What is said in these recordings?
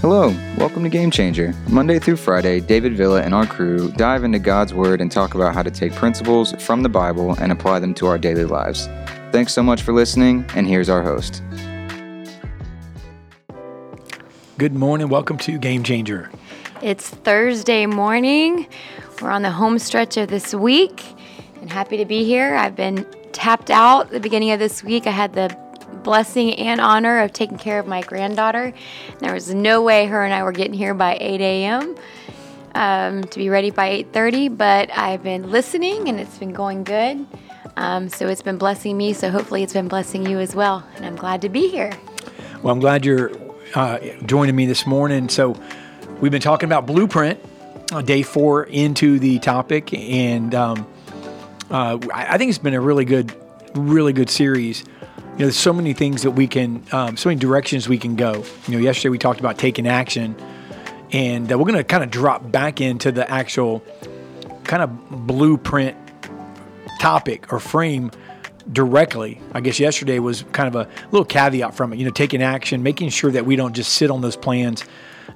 Hello, welcome to Game Changer. Monday through Friday, David Villa and our crew dive into God's Word and talk about how to take principles from the Bible and apply them to our daily lives. Thanks so much for listening, and here's our host. Good morning. Welcome to Game Changer. It's Thursday morning. We're on the home stretch of this week and happy to be here. I've been tapped out at the beginning of this week. I had the blessing and honor of taking care of my granddaughter. There was no way her and I were getting here by 8 a.m. Um, to be ready by 8:30, but I've been listening and it's been going good. Um, so it's been blessing me. So hopefully it's been blessing you as well. And I'm glad to be here. Well, I'm glad you're uh, joining me this morning. So we've been talking about blueprint, uh, day four into the topic, and um, uh, I think it's been a really good, really good series you know, there's so many things that we can, um, so many directions we can go. You know, yesterday we talked about taking action, and uh, we're going to kind of drop back into the actual kind of blueprint topic or frame directly. I guess yesterday was kind of a little caveat from it, you know, taking action, making sure that we don't just sit on those plans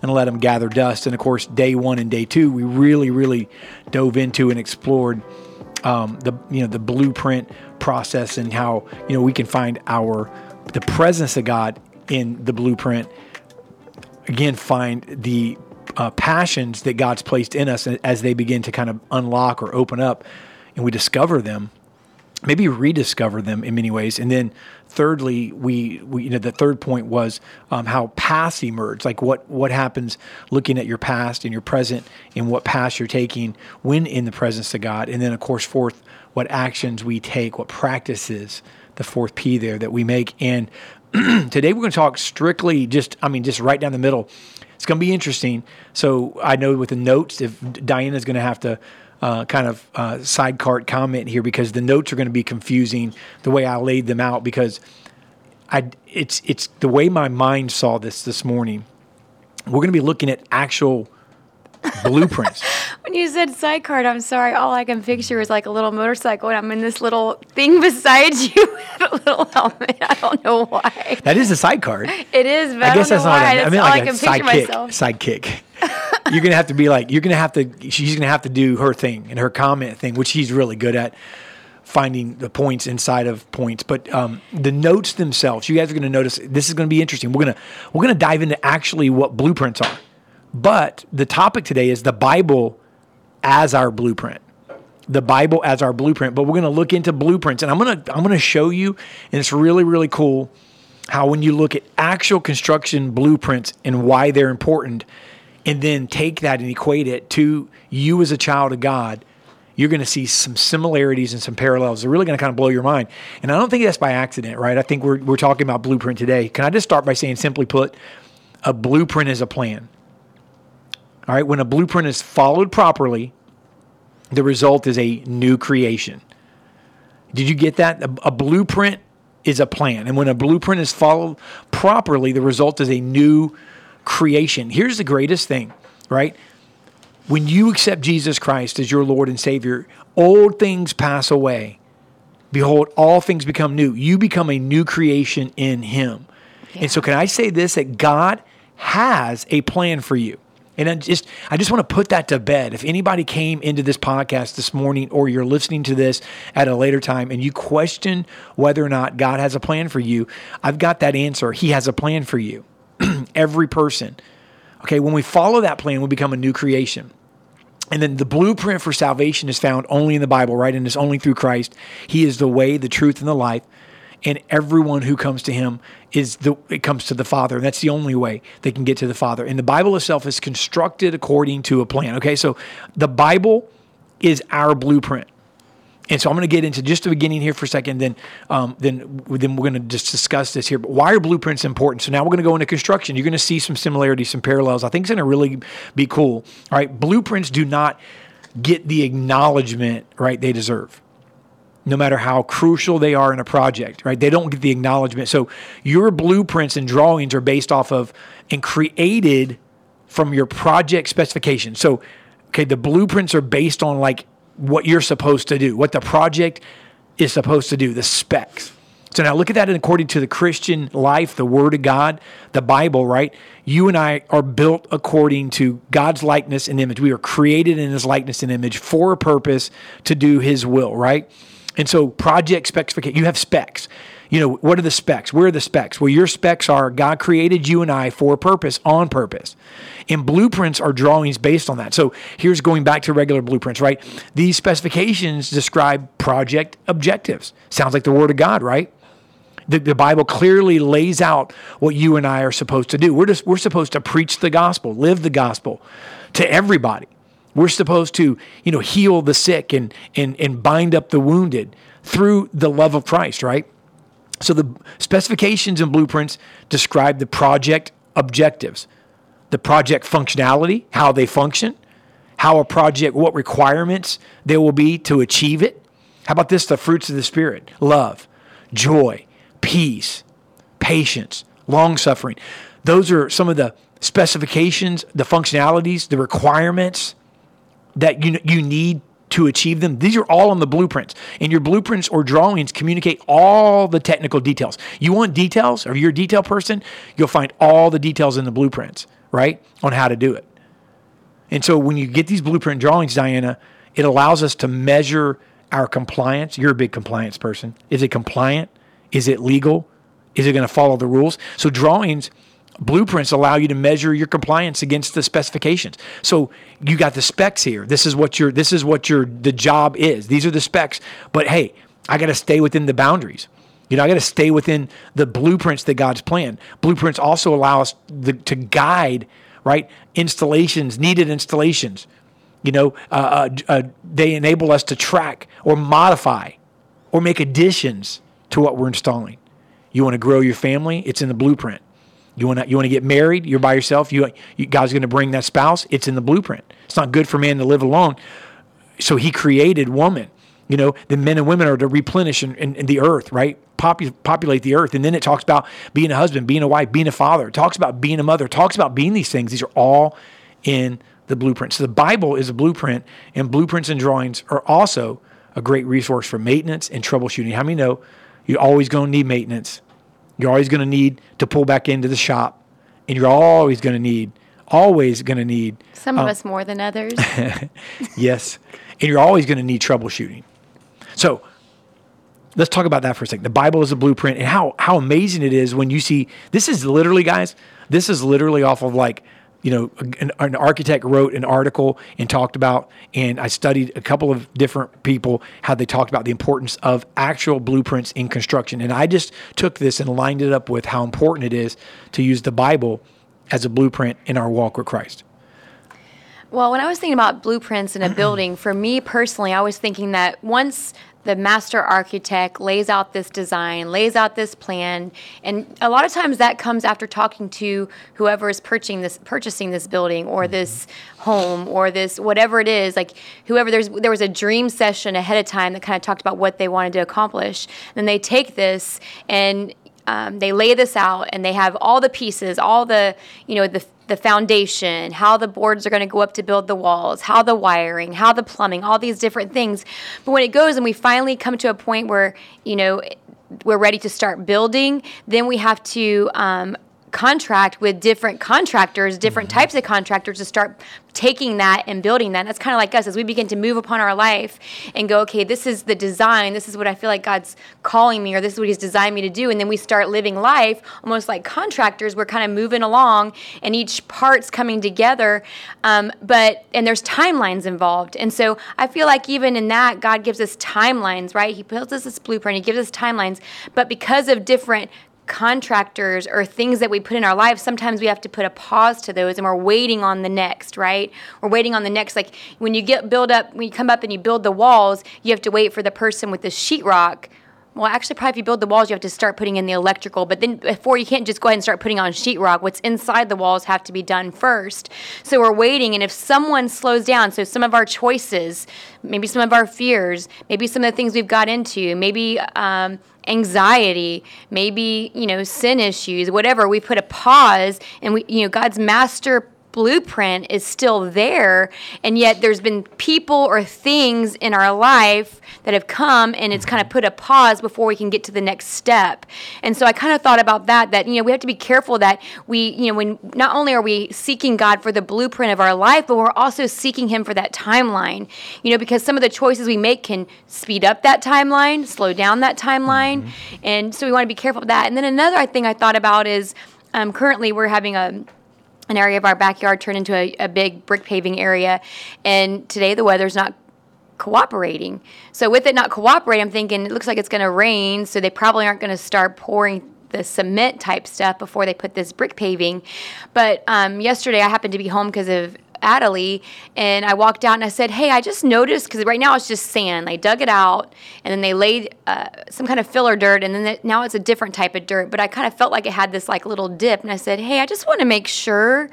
and let them gather dust. And of course, day one and day two, we really, really dove into and explored um, the you know the blueprint process and how you know we can find our the presence of God in the blueprint. Again, find the uh, passions that God's placed in us as they begin to kind of unlock or open up, and we discover them maybe rediscover them in many ways. And then thirdly, we, we you know, the third point was um, how past emerge, like what, what happens looking at your past and your present and what past you're taking when in the presence of God. And then of course, fourth, what actions we take, what practices, the fourth P there that we make. And today we're going to talk strictly just, I mean, just right down the middle. It's going to be interesting. So I know with the notes, if Diana's going to have to uh, kind of uh, side cart comment here because the notes are going to be confusing the way I laid them out because I it's it's the way my mind saw this this morning. We're going to be looking at actual blueprints. when you said side cart, I'm sorry. All I can picture is like a little motorcycle, and I'm in this little thing beside you with a little helmet. I don't know why. That is a side cart. It is, but I, I guess that's not. i mean, like a sidekick. Sidekick you're gonna have to be like you're gonna have to she's gonna have to do her thing and her comment thing which she's really good at finding the points inside of points. But um, the notes themselves you guys are gonna notice this is gonna be interesting. We're gonna we're gonna dive into actually what blueprints are. But the topic today is the bible as our blueprint. The bible as our blueprint but we're gonna look into blueprints. And i'm gonna i'm gonna show you and it's really really cool how when you look at actual construction blueprints and why they're important and then take that and equate it to you as a child of God, you're going to see some similarities and some parallels. They're really going to kind of blow your mind. And I don't think that's by accident, right? I think we're, we're talking about blueprint today. Can I just start by saying, simply put, a blueprint is a plan. All right, when a blueprint is followed properly, the result is a new creation. Did you get that? A, a blueprint is a plan. And when a blueprint is followed properly, the result is a new creation. Here's the greatest thing, right? When you accept Jesus Christ as your Lord and Savior, old things pass away. Behold, all things become new. You become a new creation in Him. Yeah. And so, can I say this that God has a plan for you? And I just, I just want to put that to bed. If anybody came into this podcast this morning or you're listening to this at a later time and you question whether or not God has a plan for you, I've got that answer. He has a plan for you. Every person. Okay, when we follow that plan, we become a new creation. And then the blueprint for salvation is found only in the Bible, right? And it's only through Christ. He is the way, the truth, and the life. And everyone who comes to him is the it comes to the Father. And that's the only way they can get to the Father. And the Bible itself is constructed according to a plan. Okay, so the Bible is our blueprint. And so I'm going to get into just the beginning here for a second, then um, then then we're going to just discuss this here. But why are blueprints important? So now we're going to go into construction. You're going to see some similarities, some parallels. I think it's going to really be cool. All right, blueprints do not get the acknowledgement right they deserve. No matter how crucial they are in a project, right? They don't get the acknowledgement. So your blueprints and drawings are based off of and created from your project specification. So okay, the blueprints are based on like what you're supposed to do, what the project is supposed to do, the specs. So now look at that according to the Christian life, the Word of God, the Bible, right? You and I are built according to God's likeness and image. We are created in His likeness and image for a purpose to do His will, right? And so project specification, you have specs. You know, what are the specs? Where are the specs? Well, your specs are God created you and I for a purpose, on purpose. And blueprints are drawings based on that. So here's going back to regular blueprints, right? These specifications describe project objectives. Sounds like the Word of God, right? The, the Bible clearly lays out what you and I are supposed to do. We're just we're supposed to preach the gospel, live the gospel to everybody. We're supposed to, you know, heal the sick and and and bind up the wounded through the love of Christ, right? So the specifications and blueprints describe the project objectives, the project functionality, how they function, how a project, what requirements there will be to achieve it. How about this? The fruits of the Spirit love, joy, peace, patience, long suffering. Those are some of the specifications, the functionalities, the requirements that you, you need to achieve them. These are all on the blueprints. And your blueprints or drawings communicate all the technical details. You want details, or you're a detail person, you'll find all the details in the blueprints, right? On how to do it. And so when you get these blueprint drawings, Diana, it allows us to measure our compliance. You're a big compliance person. Is it compliant? Is it legal? Is it going to follow the rules? So drawings, blueprints allow you to measure your compliance against the specifications. So you got the specs here. This is what your this is what your the job is. These are the specs. But hey, I got to stay within the boundaries. You know, I got to stay within the blueprints that God's planned. Blueprints also allow us the, to guide, right? Installations, needed installations. You know, uh, uh, uh, they enable us to track or modify or make additions to what we're installing. You want to grow your family? It's in the blueprint. You want to you want to get married? You're by yourself. You, you God's going to bring that spouse. It's in the blueprint. It's not good for man to live alone. So He created woman. You know, the men and women are to replenish in, in, in the earth, right? Popu- populate the earth. And then it talks about being a husband, being a wife, being a father. It talks about being a mother. It talks about being these things. These are all in the blueprint. So the Bible is a blueprint, and blueprints and drawings are also a great resource for maintenance and troubleshooting. How many know you're always going to need maintenance? You're always going to need to pull back into the shop, and you're always going to need, always going to need. Some of um, us more than others. yes, and you're always going to need troubleshooting. So let's talk about that for a second. The Bible is a blueprint, and how how amazing it is when you see this is literally, guys. This is literally off of like you know, an, an, architect wrote an article and talked about, and I studied a couple of different people how they talked about the importance of actual blueprints in construction. And I just took this and lined it up with how important it is to use the Bible as a blueprint in our walk with Christ. Well, when I was thinking about blueprints in a building, for me personally, I was thinking that once the master architect lays out this design, lays out this plan, and a lot of times that comes after talking to whoever is purchasing this purchasing this building or mm-hmm. this home or this whatever it is. Like whoever there's there was a dream session ahead of time that kind of talked about what they wanted to accomplish. Then they take this and um, they lay this out and they have all the pieces, all the you know the the foundation, how the boards are going to go up to build the walls, how the wiring, how the plumbing, all these different things. But when it goes and we finally come to a point where you know we're ready to start building, then we have to um, contract with different contractors, different mm-hmm. types of contractors to start taking that and building that. That's kind of like us as we begin to move upon our life and go, okay, this is the design. This is what I feel like God's calling me, or this is what He's designed me to do. And then we start living life almost like contractors. We're kind of moving along, and each part's coming together. Um, but and there's timelines involved, and so I feel like even in that, God gives us timelines, right? He builds us this blueprint. He gives us timelines, but because of different contractors or things that we put in our lives, sometimes we have to put a pause to those and we're waiting on the next, right? We're waiting on the next. Like when you get build up, when you come up and you build the walls, you have to wait for the person with the sheetrock. Well, actually, probably if you build the walls, you have to start putting in the electrical. But then before you can't just go ahead and start putting on sheetrock. What's inside the walls have to be done first. So we're waiting, and if someone slows down, so some of our choices, maybe some of our fears, maybe some of the things we've got into, maybe um, anxiety, maybe, you know, sin issues, whatever, we put a pause and we, you know, God's master blueprint is still there and yet there's been people or things in our life that have come and it's kind of put a pause before we can get to the next step. And so i kind of thought about that that you know we have to be careful that we you know when not only are we seeking god for the blueprint of our life but we're also seeking him for that timeline. You know because some of the choices we make can speed up that timeline slow down that timeline mm-hmm. and so we want to be careful of that. And then another thing i thought about is um, currently we're having a an area of our backyard turned into a, a big brick paving area. And today the weather's not cooperating. So with it not cooperating, I'm thinking it looks like it's going to rain, so they probably aren't going to start pouring the cement type stuff before they put this brick paving. But um, yesterday I happened to be home because of Adelie, and I walked out and I said, "Hey, I just noticed because right now it's just sand. They dug it out and then they laid uh, some kind of filler dirt, and then it, now it's a different type of dirt. But I kind of felt like it had this like little dip, and I said, "Hey, I just want to make sure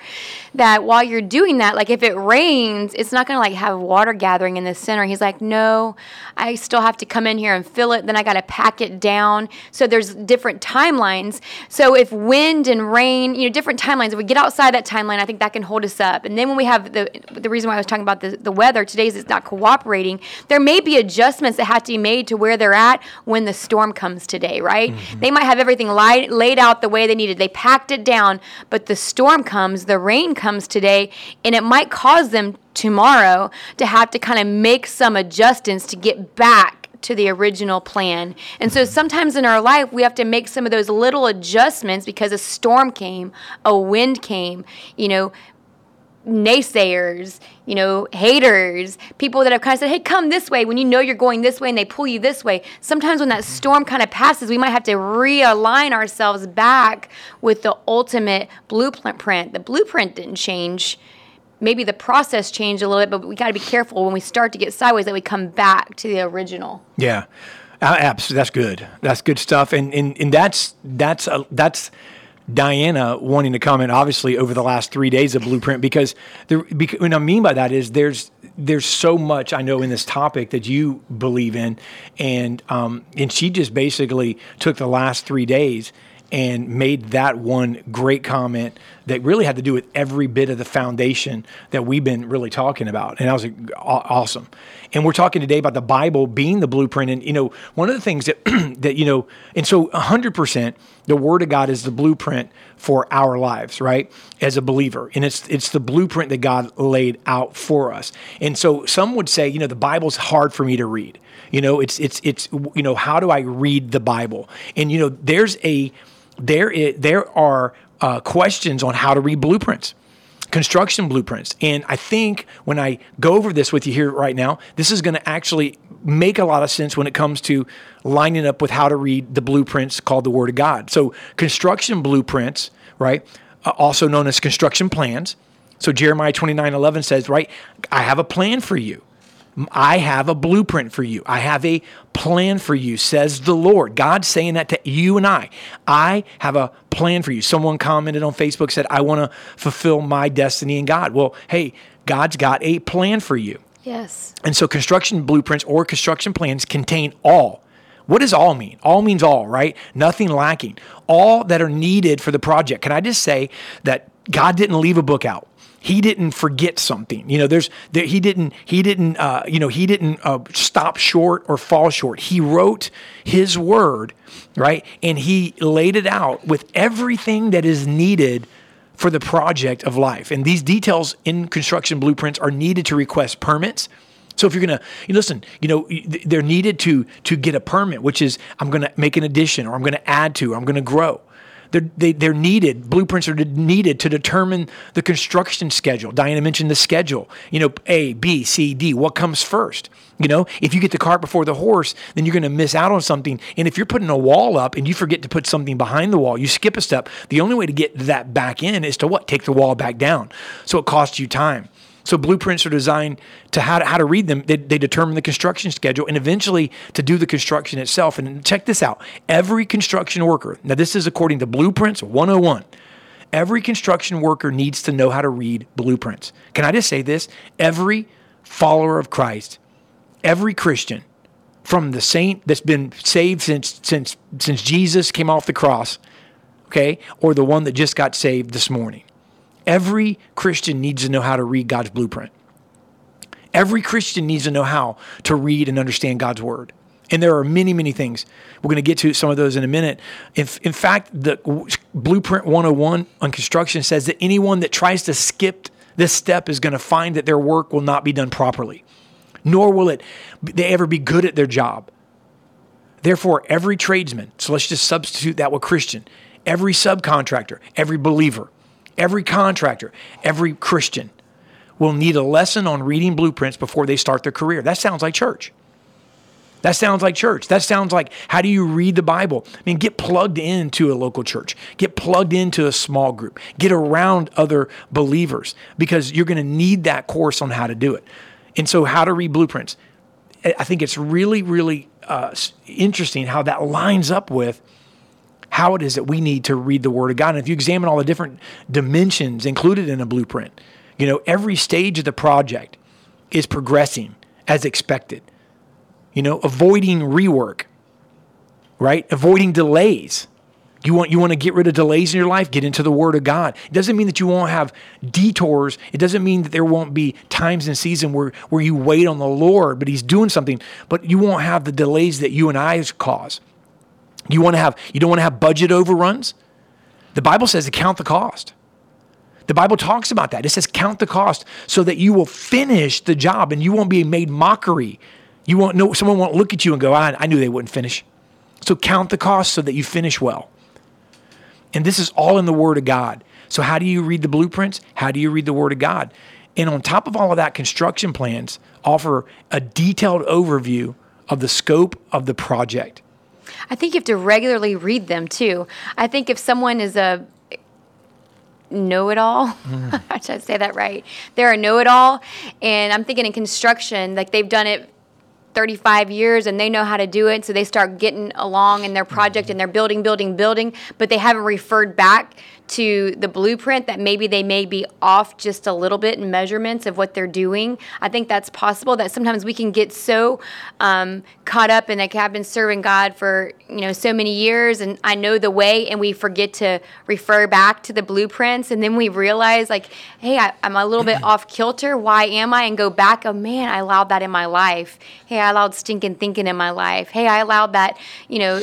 that while you're doing that, like if it rains, it's not going to like have water gathering in the center." He's like, "No, I still have to come in here and fill it. Then I got to pack it down. So there's different timelines. So if wind and rain, you know, different timelines. If we get outside that timeline, I think that can hold us up. And then when we have have the the reason why I was talking about the, the weather today is it's not cooperating. There may be adjustments that have to be made to where they're at when the storm comes today, right? Mm-hmm. They might have everything light, laid out the way they needed. They packed it down, but the storm comes, the rain comes today, and it might cause them tomorrow to have to kind of make some adjustments to get back to the original plan. And so sometimes in our life, we have to make some of those little adjustments because a storm came, a wind came, you know, naysayers, you know, haters, people that have kind of said, hey, come this way when you know you're going this way and they pull you this way. Sometimes when that storm kind of passes, we might have to realign ourselves back with the ultimate blueprint. The blueprint didn't change. Maybe the process changed a little bit, but we got to be careful when we start to get sideways that we come back to the original. Yeah. Uh, that's good. That's good stuff. And, and, and that's, that's, a, that's, Diana wanting to comment, obviously, over the last three days of Blueprint, because, there, because what I mean by that is there's there's so much I know in this topic that you believe in, and um, and she just basically took the last three days and made that one great comment that really had to do with every bit of the foundation that we've been really talking about. And that was uh, awesome. And we're talking today about the Bible being the blueprint. And, you know, one of the things that, that you know, and so 100%, the Word of God is the blueprint for our lives, right? As a believer. And it's, it's the blueprint that God laid out for us. And so some would say, you know, the Bible's hard for me to read. You know, it's, it's, it's, you know, how do I read the Bible? And, you know, there's a, there is, there are uh, questions on how to read blueprints construction blueprints. And I think when I go over this with you here right now, this is going to actually make a lot of sense when it comes to lining up with how to read the blueprints called the Word of God. So, construction blueprints, right, uh, also known as construction plans. So, Jeremiah 29 11 says, right, I have a plan for you. I have a blueprint for you. I have a plan for you, says the Lord. God's saying that to you and I. I have a plan for you. Someone commented on Facebook, said, I want to fulfill my destiny in God. Well, hey, God's got a plan for you. Yes. And so construction blueprints or construction plans contain all. What does all mean? All means all, right? Nothing lacking. All that are needed for the project. Can I just say that God didn't leave a book out? He didn't forget something. You know, there's there, he didn't he didn't uh, you know he didn't uh, stop short or fall short. He wrote his word, right, and he laid it out with everything that is needed for the project of life. And these details in construction blueprints are needed to request permits. So if you're gonna, you listen, you know, they're needed to to get a permit, which is I'm gonna make an addition, or I'm gonna add to, or I'm gonna grow. They're, they, they're needed. Blueprints are needed to determine the construction schedule. Diana mentioned the schedule. You know, A, B, C, D. What comes first? You know, if you get the cart before the horse, then you're going to miss out on something. And if you're putting a wall up and you forget to put something behind the wall, you skip a step. The only way to get that back in is to what? Take the wall back down. So it costs you time. So blueprints are designed to how to, how to read them. They, they determine the construction schedule and eventually to do the construction itself. And check this out. Every construction worker, now this is according to Blueprints 101. Every construction worker needs to know how to read blueprints. Can I just say this? Every follower of Christ, every Christian, from the saint that's been saved since since since Jesus came off the cross, okay, or the one that just got saved this morning every Christian needs to know how to read God's blueprint. Every Christian needs to know how to read and understand God's word. And there are many, many things. We're going to get to some of those in a minute. If, in fact, the Blueprint 101 on construction says that anyone that tries to skip this step is going to find that their work will not be done properly, nor will it they ever be good at their job. Therefore, every tradesman, so let's just substitute that with Christian, every subcontractor, every believer, every contractor, every Christian will need a lesson on reading blueprints before they start their career. That sounds like church. That sounds like church. That sounds like how do you read the Bible? I mean, get plugged into a local church, get plugged into a small group, get around other believers because you're going to need that course on how to do it. And so, how to read blueprints. I think it's really, really uh, interesting how that lines up with how it is that we need to read the Word of God. And if you examine all the different dimensions included in a blueprint, you know, every stage of the project is progressing as expected. You know, avoiding rework, right? Avoiding delays. You want you want to get rid of delays in your life, get into the word of God. It doesn't mean that you won't have detours. It doesn't mean that there won't be times in season where where you wait on the Lord, but he's doing something, but you won't have the delays that you and I cause. You want to have you don't want to have budget overruns? The Bible says to count the cost. The Bible talks about that. It says count the cost so that you will finish the job and you won't be made mockery. You won't know someone won't look at you and go, I, I knew they wouldn't finish. So count the cost so that you finish well. And this is all in the Word of God. So, how do you read the blueprints? How do you read the Word of God? And on top of all of that, construction plans offer a detailed overview of the scope of the project. I think you have to regularly read them too. I think if someone is a know it all, mm. should I say that right? They're a know it all. And I'm thinking in construction, like they've done it 35 years and they know how to do it. So they start getting along in their project and they're building, building, building, but they haven't referred back to the blueprint that maybe they may be off just a little bit in measurements of what they're doing. I think that's possible that sometimes we can get so um, caught up in like I've been serving God for you know so many years and I know the way and we forget to refer back to the blueprints and then we realize like hey I, am a little bit off kilter why am I and go back oh man I allowed that in my life hey I allowed stinking thinking in my life hey I allowed that you know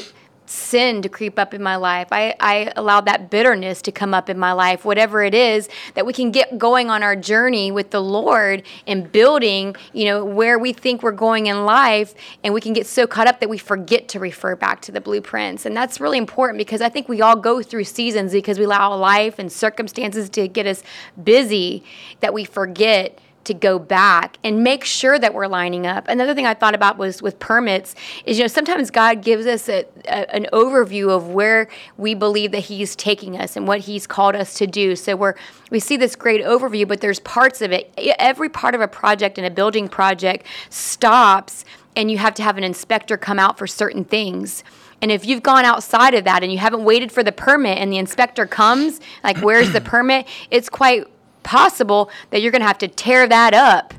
sin to creep up in my life. I, I allowed that bitterness to come up in my life, whatever it is, that we can get going on our journey with the Lord and building, you know, where we think we're going in life. And we can get so caught up that we forget to refer back to the blueprints. And that's really important because I think we all go through seasons because we allow life and circumstances to get us busy that we forget to go back and make sure that we're lining up. Another thing I thought about was with permits is you know sometimes God gives us a, a, an overview of where we believe that He's taking us and what He's called us to do. So we're we see this great overview, but there's parts of it. Every part of a project and a building project stops, and you have to have an inspector come out for certain things. And if you've gone outside of that and you haven't waited for the permit and the inspector comes, like, where's the permit? It's quite possible that you're going to have to tear that up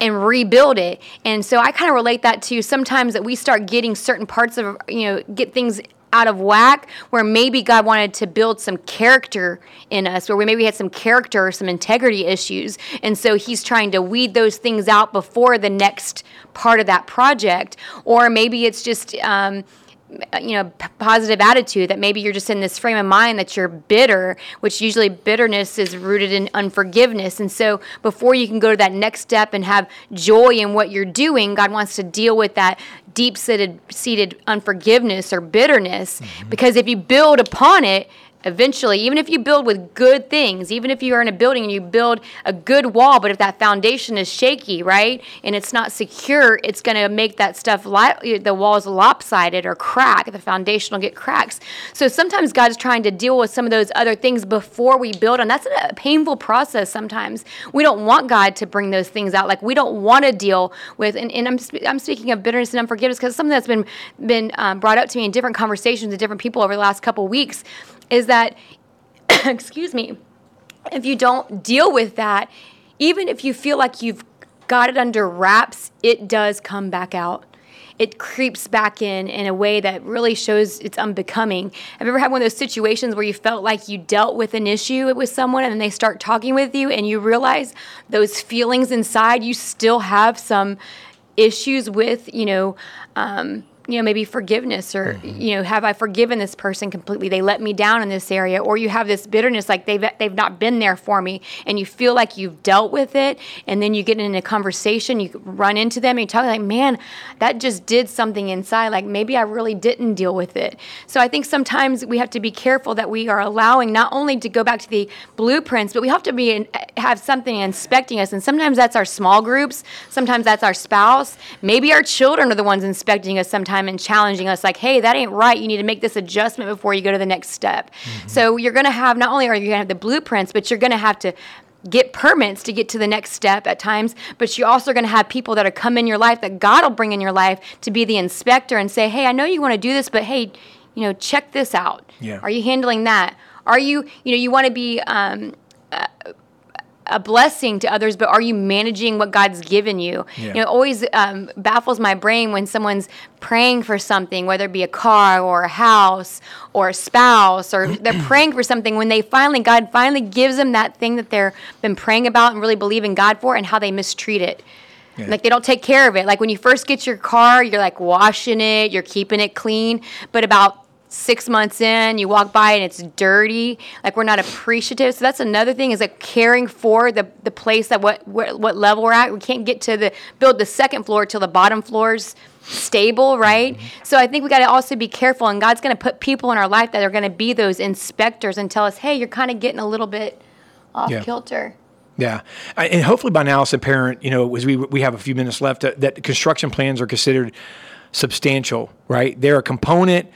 and rebuild it. And so I kind of relate that to sometimes that we start getting certain parts of, you know, get things out of whack where maybe God wanted to build some character in us, where we maybe had some character or some integrity issues. And so he's trying to weed those things out before the next part of that project. Or maybe it's just, um, you know positive attitude that maybe you're just in this frame of mind that you're bitter which usually bitterness is rooted in unforgiveness and so before you can go to that next step and have joy in what you're doing god wants to deal with that deep seated unforgiveness or bitterness mm-hmm. because if you build upon it eventually, even if you build with good things, even if you are in a building and you build a good wall, but if that foundation is shaky, right, and it's not secure, it's going to make that stuff, li- the walls lopsided or crack. The foundation will get cracks. So sometimes God is trying to deal with some of those other things before we build, and that's a painful process sometimes. We don't want God to bring those things out. Like we don't want to deal with, and, and I'm, I'm speaking of bitterness and unforgiveness because something that's been, been um, brought up to me in different conversations with different people over the last couple weeks is that, excuse me, if you don't deal with that, even if you feel like you've got it under wraps, it does come back out. it creeps back in in a way that really shows it's unbecoming. Have you ever had one of those situations where you felt like you dealt with an issue with someone and then they start talking with you and you realize those feelings inside you still have some issues with, you know, um, you know maybe forgiveness or mm-hmm. you know have i forgiven this person completely? They let me down in this area. Or you have this bitterness like they've they've not been there for me and you feel like you've dealt with it and then you get in a conversation you run into them and you talk like man that just did something inside like maybe i really didn't deal with it. So i think sometimes we have to be careful that we are allowing not only to go back to the blueprints but we have to be in, have something inspecting us. And sometimes that's our small groups sometimes that's our spouse. Maybe our children are the ones inspecting us sometimes time and challenging us like, hey, that ain't right. You need to make this adjustment before you go to the next step. Mm-hmm. So you're going to have not only are you going to have the blueprints, but you're going to have to get permits to get to the next step at times, but you're also going to have people that are come in your life that God will bring in your life to be the inspector and say, hey, I know you want to do this, but hey, you know, check this out. Yeah. Are you handling that? Are you, you know, you want to be um, uh, a blessing to others, but are you managing what God's given you? Yeah. You know, it always um, baffles my brain when someone's praying for something, whether it be a car or a house or a spouse, or they're praying for something when they finally, God finally gives them that thing that they've been praying about and really believing God for, and how they mistreat it. Yeah. Like they don't take care of it. Like when you first get your car, you're like washing it, you're keeping it clean, but about six months in, you walk by and it's dirty. Like we're not appreciative. So that's another thing is like caring for the, the place that what, what what level we're at. We can't get to the build the second floor till the bottom floor's stable, right? Mm-hmm. So I think we got to also be careful. And God's going to put people in our life that are going to be those inspectors and tell us, hey, you're kind of getting a little bit off yeah. kilter. Yeah, and hopefully by now, as a parent, you know, as we we have a few minutes left, uh, that construction plans are considered substantial, right? They're a component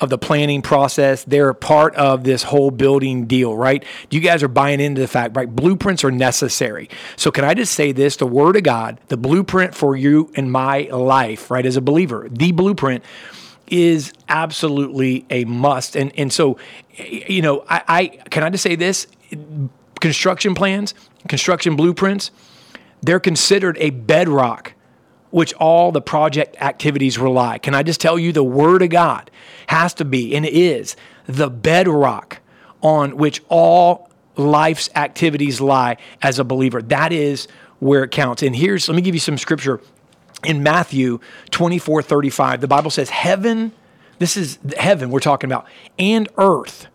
of the planning process. They're part of this whole building deal, right? You guys are buying into the fact, right? Blueprints are necessary. So, can I just say this? The Word of God, the blueprint for you and my life, right, as a believer, the blueprint is absolutely a must. And and so, you know, I, I can I just say this? Construction plans, construction blueprints, they're considered a bedrock which all the project activities rely. Can I just tell you the Word of God has to be and is the bedrock on which all life's activities lie as a believer. That is where it counts. And here's, let me give you some scripture. In Matthew 24 35, the Bible says, Heaven, this is heaven we're talking about, and earth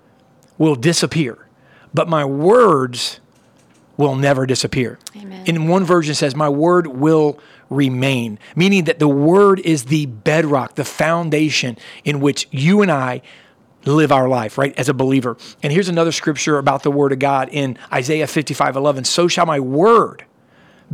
will disappear, but my words will never disappear. Amen. In one version says, My word will remain, meaning that the word is the bedrock, the foundation in which you and I live our life, right, as a believer. And here's another scripture about the word of God in Isaiah 55 11. So shall my word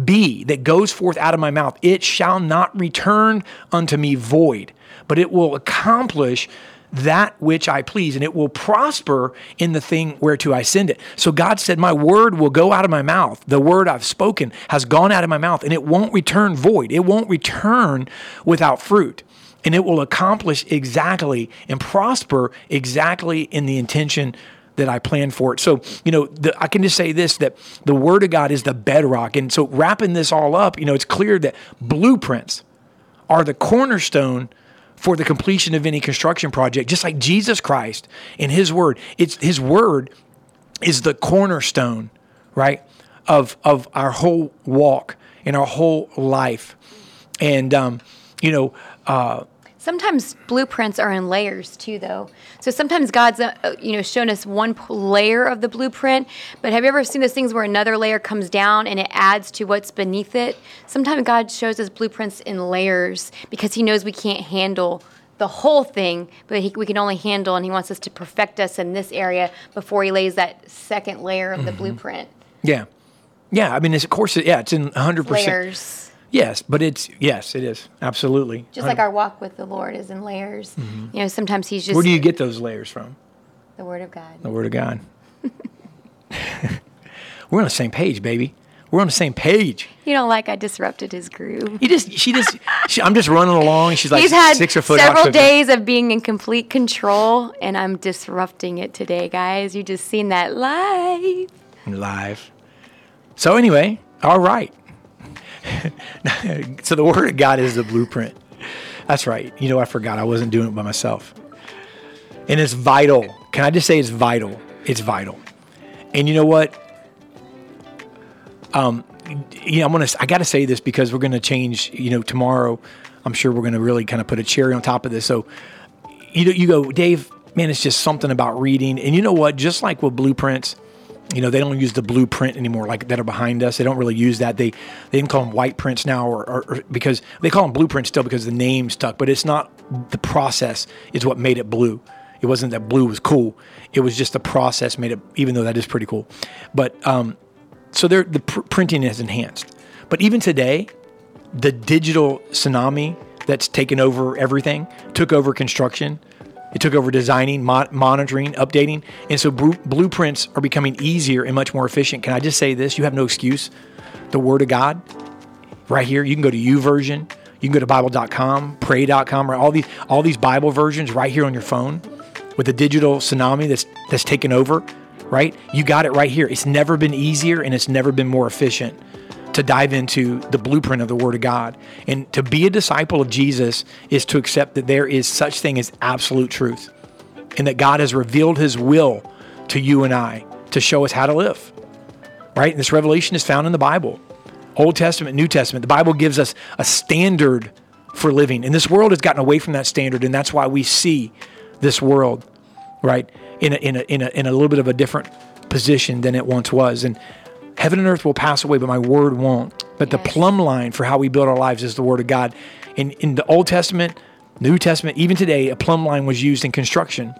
be that goes forth out of my mouth. It shall not return unto me void, but it will accomplish that which I please, and it will prosper in the thing whereto I send it. So God said, My word will go out of my mouth. The word I've spoken has gone out of my mouth, and it won't return void. It won't return without fruit. And it will accomplish exactly and prosper exactly in the intention that I planned for it. So, you know, the, I can just say this that the Word of God is the bedrock. And so, wrapping this all up, you know, it's clear that blueprints are the cornerstone for the completion of any construction project, just like Jesus Christ in His Word. It's His Word is the cornerstone, right, of of our whole walk and our whole life. And um, you know, uh, Sometimes blueprints are in layers too, though. So sometimes God's, uh, you know, shown us one layer of the blueprint. But have you ever seen those things where another layer comes down and it adds to what's beneath it? Sometimes God shows us blueprints in layers because He knows we can't handle the whole thing, but he, we can only handle, and He wants us to perfect us in this area before He lays that second layer of the mm-hmm. blueprint. Yeah, yeah. I mean, of course, yeah, it's in hundred percent layers. Yes, but it's yes, it is absolutely. Just like our walk with the Lord is in layers. Mm-hmm. You know, sometimes He's just. Where do you get those layers from? The Word of God. The Word of God. We're on the same page, baby. We're on the same page. You don't like I disrupted his groove. He just, she just, she, I'm just running along. She's like He's had six or foot several days of being in complete control, and I'm disrupting it today, guys. You just seen that live. Live. So anyway, all right. so the Word of God is the blueprint. That's right. You know, I forgot. I wasn't doing it by myself. And it's vital. Can I just say it's vital? It's vital. And you know what? Um, you know, I'm gonna. I got to say this because we're gonna change. You know, tomorrow, I'm sure we're gonna really kind of put a cherry on top of this. So, you know, you go, Dave. Man, it's just something about reading. And you know what? Just like with blueprints, you know, they don't use the blueprint anymore, like that are behind us. They don't really use that. They they even call them white prints now, or, or, or because they call them blueprints still because the name stuck. But it's not the process is what made it blue. It wasn't that blue was cool. It was just the process made it. Even though that is pretty cool, but um, so the pr- printing is enhanced. But even today, the digital tsunami that's taken over everything took over construction. It took over designing, mo- monitoring, updating. And so br- blueprints are becoming easier and much more efficient. Can I just say this? You have no excuse. The Word of God, right here. You can go to YouVersion. You can go to Bible.com, Pray.com, right? All these, all these Bible versions right here on your phone with the digital tsunami that's that's taken over right? You got it right here. It's never been easier and it's never been more efficient to dive into the blueprint of the Word of God. And to be a disciple of Jesus is to accept that there is such thing as absolute truth and that God has revealed His will to you and I to show us how to live, right? And this revelation is found in the Bible. Old Testament, New Testament. The Bible gives us a standard for living. And this world has gotten away from that standard, and that's why we see this world, right? in a, in a, in a, in a little bit of a different position than it once was. And heaven and earth will pass away, but my word won't. But yes. the plumb line for how we build our lives is the word of God. In, in the Old Testament, New Testament, even today, a plumb line was used in construction.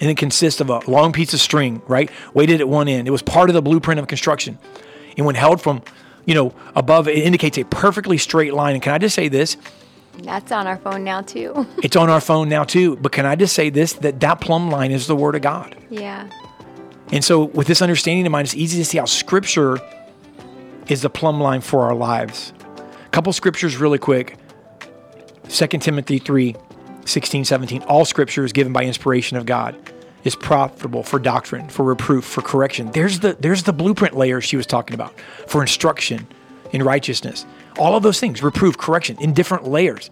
And it consists of a long piece of string, right? Weighted at one end. It was part of the blueprint of construction. And when held from, you know, above, it indicates a perfectly straight line. And can I just say this? That's on our phone now too. it's on our phone now too. But can I just say this that that plumb line is the word of God. Yeah. And so with this understanding in mind, it's easy to see how scripture is the plumb line for our lives. A couple scriptures really quick. 2 Timothy 3, 16, 17. All scripture is given by inspiration of God, is profitable for doctrine, for reproof, for correction. There's the there's the blueprint layer she was talking about for instruction in righteousness. All of those things, reproof, correction, in different layers.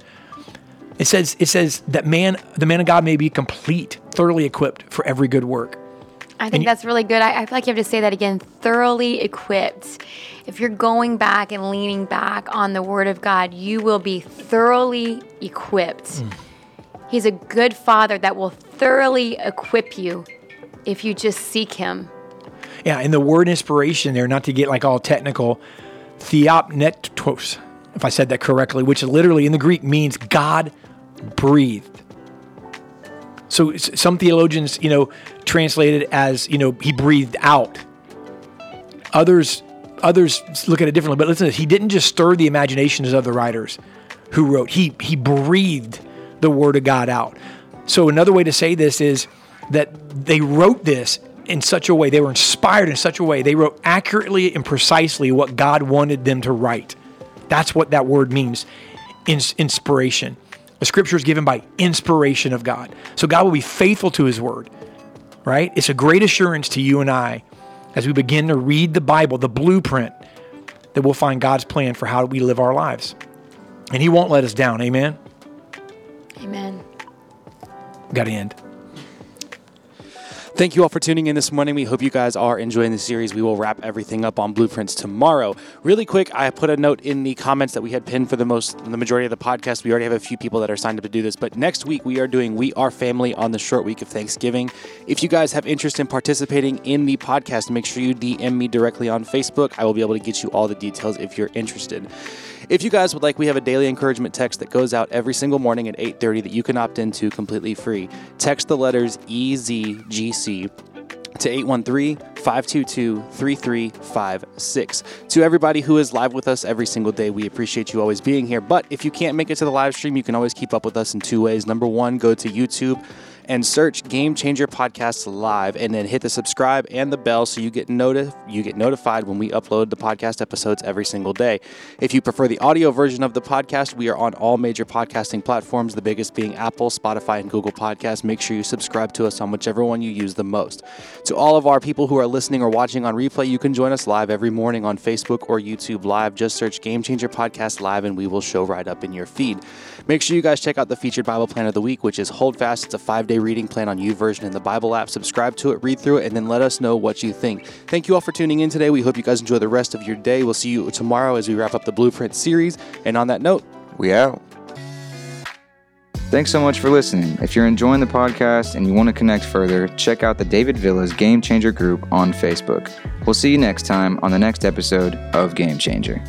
It says, it says that man, the man of God may be complete, thoroughly equipped for every good work. I think that's really good. I, I, feel like you have to say that again thoroughly equipped. If you're going back and leaning back on the Word of God, you will be thoroughly equipped. Mm. He's a good Father that will thoroughly equip you if you just seek Him. Yeah, and the word inspiration there, not to get like all technical, theopneustos, if I said that correctly, which literally in the Greek means God breathed. So some theologians, you know, translate it as, you know, he breathed out. Others others look at it differently, but listen, he didn't just stir the imaginations of the writers who wrote. He he breathed the word of God out. So another way to say this is that they wrote this in such a way, they were inspired in such a way, they wrote accurately and precisely what God wanted them to write. That's what that word means inspiration. The scripture is given by inspiration of God. So God will be faithful to his word, right? It's a great assurance to you and I as we begin to read the Bible, the blueprint, that we'll find God's plan for how we live our lives. And he won't let us down. Amen. Amen. Got to end. Thank you all for tuning in this morning. We hope you guys are enjoying the series. We will wrap everything up on blueprints tomorrow. Really quick, I put a note in the comments that we had pinned for the most the majority of the podcast. We already have a few people that are signed up to do this, but next week we are doing We Are Family on the short week of Thanksgiving. If you guys have interest in participating in the podcast, make sure you DM me directly on Facebook. I will be able to get you all the details if you're interested. If you guys would like, we have a daily encouragement text that goes out every single morning at 8:30 that you can opt into completely free. Text the letters EZGC to 813-522-3356. To everybody who is live with us every single day, we appreciate you always being here. But if you can't make it to the live stream, you can always keep up with us in two ways. Number one, go to YouTube and search Game Changer Podcasts Live and then hit the subscribe and the bell so you get noti- you get notified when we upload the podcast episodes every single day. If you prefer the audio version of the podcast, we are on all major podcasting platforms, the biggest being Apple, Spotify, and Google Podcasts. Make sure you subscribe to us on whichever one you use the most. To all of our people who are listening or watching on replay, you can join us live every morning on Facebook or YouTube Live. Just search Game Changer Podcast Live and we will show right up in your feed. Make sure you guys check out the featured Bible plan of the week, which is Hold Fast. It's a five day reading plan on YouVersion in the Bible app. Subscribe to it, read through it, and then let us know what you think. Thank you all for tuning in today. We hope you guys enjoy the rest of your day. We'll see you tomorrow as we wrap up the Blueprint series. And on that note, We out. Thanks so much for listening. If you're enjoying the podcast and you want to connect further, check out the David Villa's Game Changer group on Facebook. We'll see you next time on the next episode of Game Changer.